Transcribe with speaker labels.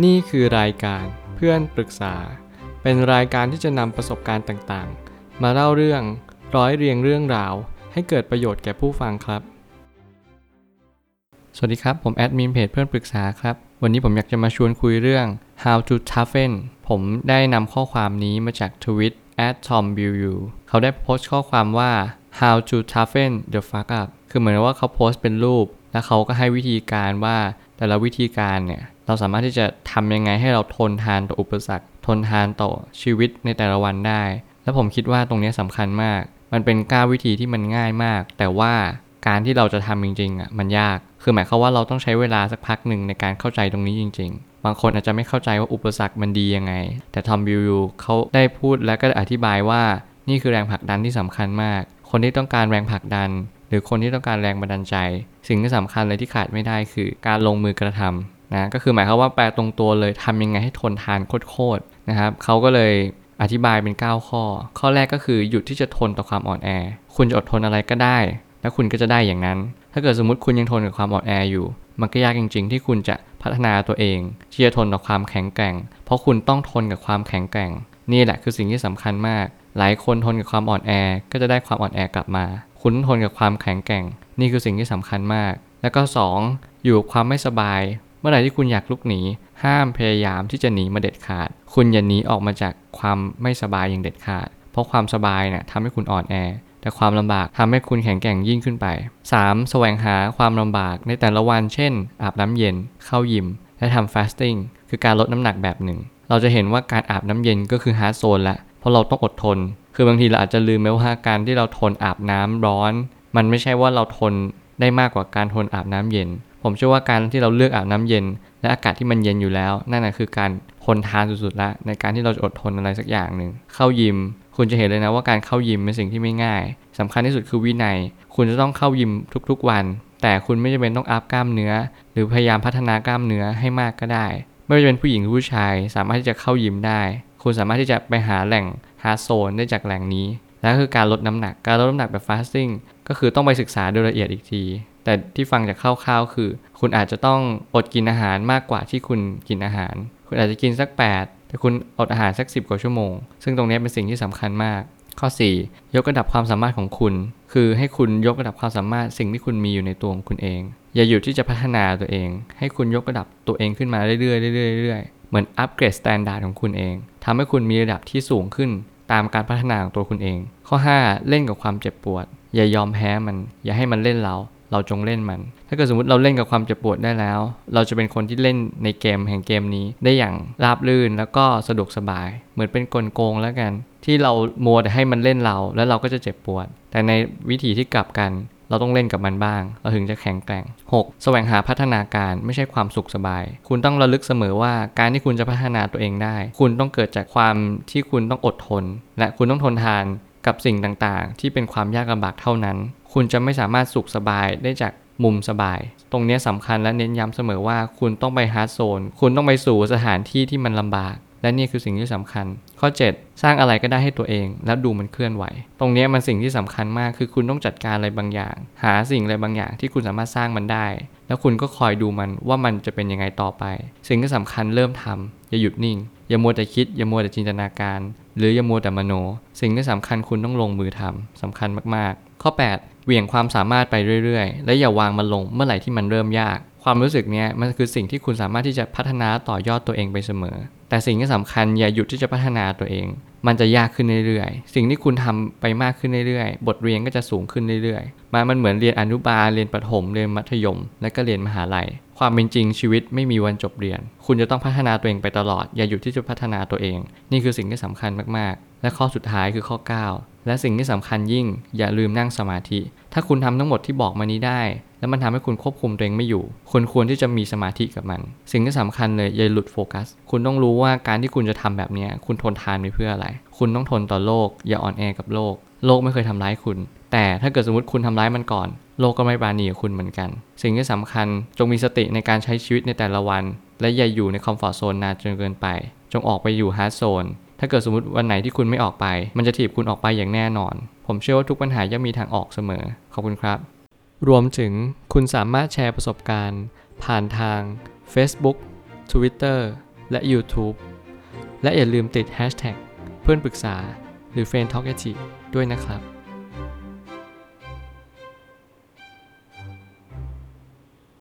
Speaker 1: นี่คือรายการเพื่อนปรึกษา เป็นรายการที่จะนำประสบการณ์ต่างๆ มาเล่าเรื่องร้อยเรียงเรื่องราว ให้เกิดประโยชน์แก่ผู้ฟังครับ สวัสดีครับ ผมแอดมินเพจเพื่อนปรึกษาครับ วันนี้ผมอยากจะมาชวนคุยเรื่อง how to toughen ผมได้นำข้อความนี้มาจากทวิต at tom b u เขาได้โพสต์ข้อความว่า how to toughen the fuck up คือเหมือนว่าเขาโพสต์เป็นรูป แล้วเขาก็ให้วิธีการว่าแต่ละวิธีการเนี่ยเราสามารถที่จะทำยังไงให้เราทนทานต่ออุปสรรค ทนทานต่อชีวิตในแต่ละวันได้ แล้วผมคิดว่าตรงนี้สำคัญมาก มันเป็นก้าววิธีที่มันง่ายมาก แต่ว่าการที่เราจะทำจริงๆอะมันยาก คือหมายความว่าเราต้องใช้เวลาสักพักหนึ่งในการเข้าใจตรงนี้จริง ๆ บางคนอาจจะไม่เข้าใจว่าอุปสรรคมันดียังไง แต่ทอมบิวยูเขาได้พูดและก็อธิบายว่านี่คือแรงผลักดันที่สำคัญมาก คนที่ต้องการแรงผลักดัน รือคนที่ต้องการแรงบันดาลใจ สิ่งที่สำคัญเลยที่ขาดไม่ได้คือการลงมือกระทำนะก็คือหมายความว่าแปลตรงตัวเลยทำยังไงให้ทนทานโคตรๆนะครับเขาก็เลยอธิบายเป็น 9 ข้อ ข้อแรกก็คือหยุดที่จะทนต่อความอ่อนแอ คุณจะอดทนอะไรก็ได้ แล้วคุณก็จะได้อย่างนั้น ถ้าเกิดสมมติคุณยังทนกับความอ่อนแออยู่ มันก็ยากจริง ๆ ที่คุณจะพัฒนาตัวเองที่จะทนต่อความแข็งแกร่ง เพราะคุณต้องทนกับความแข็งแกร่ง นี่แหละคือสิ่งที่สำคัญมาก หลายคนทนกับความอ่อนแอ ก็จะได้ความอ่อนแอกลับมา คุณทนกับความแข็งแกร่ง นี่คือสิ่งที่สำคัญมาก แล้วก็ 2. อยู่กับความไม่สบาย เมื่อไหร่ที่คุณอยากลุกหนี ห้ามพยายามที่จะหนีมาเด็ดขาด คุณอย่าหนีออกมาจากความไม่สบายอย่างเด็ดขาด เพราะความสบายเนี่ยทำให้คุณอ่อนแอ แต่ความลำบากทำให้คุณแข็งแกร่งยิ่งขึ้นไป 3. แสวงหาความลำบากในแต่ละวันเช่น อาบน้ำเย็น เข้ายิม และทำ fasting คือการลดน้ำหนักแบบหนึ่ง เราจะเห็นว่าการอาบน้ำเย็นก็คือ hard zone ละ เพราะเราต้องอดทน คือบางทีเราอาจจะลืมไปว่าการที่เราทนอาบน้ำร้อน มันไม่ใช่ว่าเราทนได้มากกว่าการทนอาบน้ำเย็น ผมเชื่อว่าการที่เราเลือกอาบน้ำเย็น และอากาศที่มันเย็นอยู่แล้ว นั่นแหละคือการทนทานสุดๆละในการที่เราจะอดทนอะไรสักอย่างหนึ่งเข้ายิม คุณจะเห็นเลยนะว่าการเข้ายิมเป็นสิ่งที่ไม่ง่ายสำคัญที่สุดคือวินัย คุณจะต้องเข้ายิมทุกๆวัน แต่คุณไม่จำเป็นต้องอัพกล้ามเนื้อ หรือพยายามพัฒนากล้ามเนื้อให้มากก็ได้ ไม่ว่าจะเป็นผู้หญิงหรือผู้ชาย สามารถที่จะเข้ายิมได้ คุณสามารถที่จะไปหาแหล่งหาโซนได้จากแหล่งนี้ และคือการลดน้ำหนัก การลดน้ำหนักแบบฟาสติ้งก็คือต้องไปศึกษาโดยละเอียดอีกที แต่ที่ฟังจากคร่าวๆคือ คุณอาจจะต้องอดกินอาหารมากกว่าที่คุณกินอาหาร คุณอาจจะกินสัก 8 แต่คุณอดอาหารสัก 10 กว่าชั่วโมง ซึ่งตรงนี้เป็นสิ่งที่สำคัญมาก ข้อ 4 ยกระดับความสามารถของคุณ คือให้คุณยกระดับความสามารถสิ่งที่คุณมีอยู่ในตัวของคุณเอง อย่าหยุดที่จะพัฒนาตัวเอง ให้คุณยกระดับตัวเองขึ้นมาเรื่อยๆเรื่อยๆ เหมือน upgrade standard ของคุณเองทำให้คุณมีระดับที่สูงขึ้นตามการพัฒนาของตัวคุณเอง ข้อ 5 เล่นกับความเจ็บปวด อย่ายอมแพ้มัน อย่าให้มันเล่นเรา เราจงเล่นมัน ถ้าเกิดสมมติเราเล่นกับความเจ็บปวดได้แล้ว เราจะเป็นคนที่เล่นในเกมแห่งเกมนี้ได้อย่างราบรื่นแล้วก็สะดวกสบาย เหมือนเป็นกลโกงแล้วกัน ที่เรามัวแต่ให้มันเล่นเรา แล้วเราก็จะเจ็บปวด แต่ในวิธีที่กลับกัน เราต้องเล่นกับมันบ้าง เราถึงจะแข็งแกร่ง 6. แสวงหาพัฒนาการไม่ใช่ความสุขสบาย คุณต้องระลึกเสมอว่าการที่คุณจะพัฒนาตัวเองได้ คุณต้องเกิดจากความที่คุณต้องอดทน และคุณต้องทนทานกับสิ่งต่างๆ ที่เป็นความยากลำบากเท่านั้น คุณจะไม่สามารถสุขสบายได้จากมุมสบาย ตรงนี้สำคัญและเน้นย้ำเสมอว่าคุณต้องไปฮาร์ดโซน คุณต้องไปสู่สถานที่ที่มันลำบาก และนี่คือสิ่งที่สำคัญ ข้อ 7 สร้างอะไรก็ได้ให้ตัวเอง แล้วดูมันเคลื่อนไหว ตรงนี้มันสิ่งที่สำคัญมากคือคุณต้องจัดการอะไรบางอย่าง หาสิ่งอะไรบางอย่างที่คุณสามารถสร้างมันได้ แล้วคุณก็คอยดูมันว่ามันจะเป็นยังไงต่อไป สิ่งที่สำคัญเริ่มทำอย่าหยุดนิ่ง อย่ามัวแต่คิด อย่ามัวแต่จินตนาการ หรืออย่ามัวแต่มโน สิ่งที่สำคัญคุณต้องลงมือทำสำคัญมากๆ ข้อ 8 เหวี่ยงความสามารถไปเรื่อยๆ และอย่าวางมันลงเมื่อไหร่ที่มันเริ่มยาก ความรู้สึกนี้มันคือสิ่งที่คุณสามารถที่จะพัฒนาต่อยอดตัวเองไปเสมอ แต่สิ่งที่สำคัญอย่าหยุดที่จะพัฒนาตัวเอง มันจะยากขึ้นเรื่อยๆ สิ่งที่คุณทำไปมากขึ้นเรื่อยๆ บทเรียนก็จะสูงขึ้นเรื่อยๆมันมันเหมือนเรียนอนุบาล เรียนประถม เรียนมัธยม และก็เรียนมหาลัย ความเป็นจริงชีวิตไม่มีวันจบเรียน คุณจะต้องพัฒนาตัวเองไปตลอด อย่าหยุดที่จะพัฒนาตัวเอง นี่คือสิ่งที่สำคัญมากๆ และข้อสุดท้ายคือข้อ 9 และสิ่งที่สำคัญยิ่ง อย่าลืมนั่งสมาธิ ถ้าคุณทำทั้งหมดที่บอกมานี้ได้ แล้วมันทำให้คุณควบคุมตัวเองไม่อยู่ คุณควรที่จะมีสมาธิกับมัน สิ่งที่สำคัญเลยอย่าหลุดโฟกัส คุณต้องรู้ว่าการที่คุณจะทำแบบนี้คุณทนทานไปเพื่ออะไร คุณต้องทนต่อโลก อย่าอ่อนแอกับโลก โลกไม่เคยทำร้ายคุณ แต่ถ้าเกิดสมมติคุณทำร้ายมันก่อน โลกก็ไม่ปราณีกับคุณเหมือนกัน สิ่งที่สำคัญจงมีสติในการใช้ชีวิตในแต่ละวัน และอย่าอยู่ใน comfort zone นานจนเกินไป จงออกไปอยู่ hard zone ถ้าเกิดสมมติวันไหนที่คุณไม่ออกไป มันจะถีบคุณออกไปอย่างแน่นอน ผมเชื่อว่าทุกปัญหาย่อมมีทางออกเสมอ ขอบคุณครับ รวมถึงคุณสามารถแชร์ประสบการณ์ ผ่านทาง Facebook Twitter และ YouTube และอย่าลืมติด Hashtag เพื่อนปรึกษาหรือ f r ร e n d t a l k ด้วยนะครับ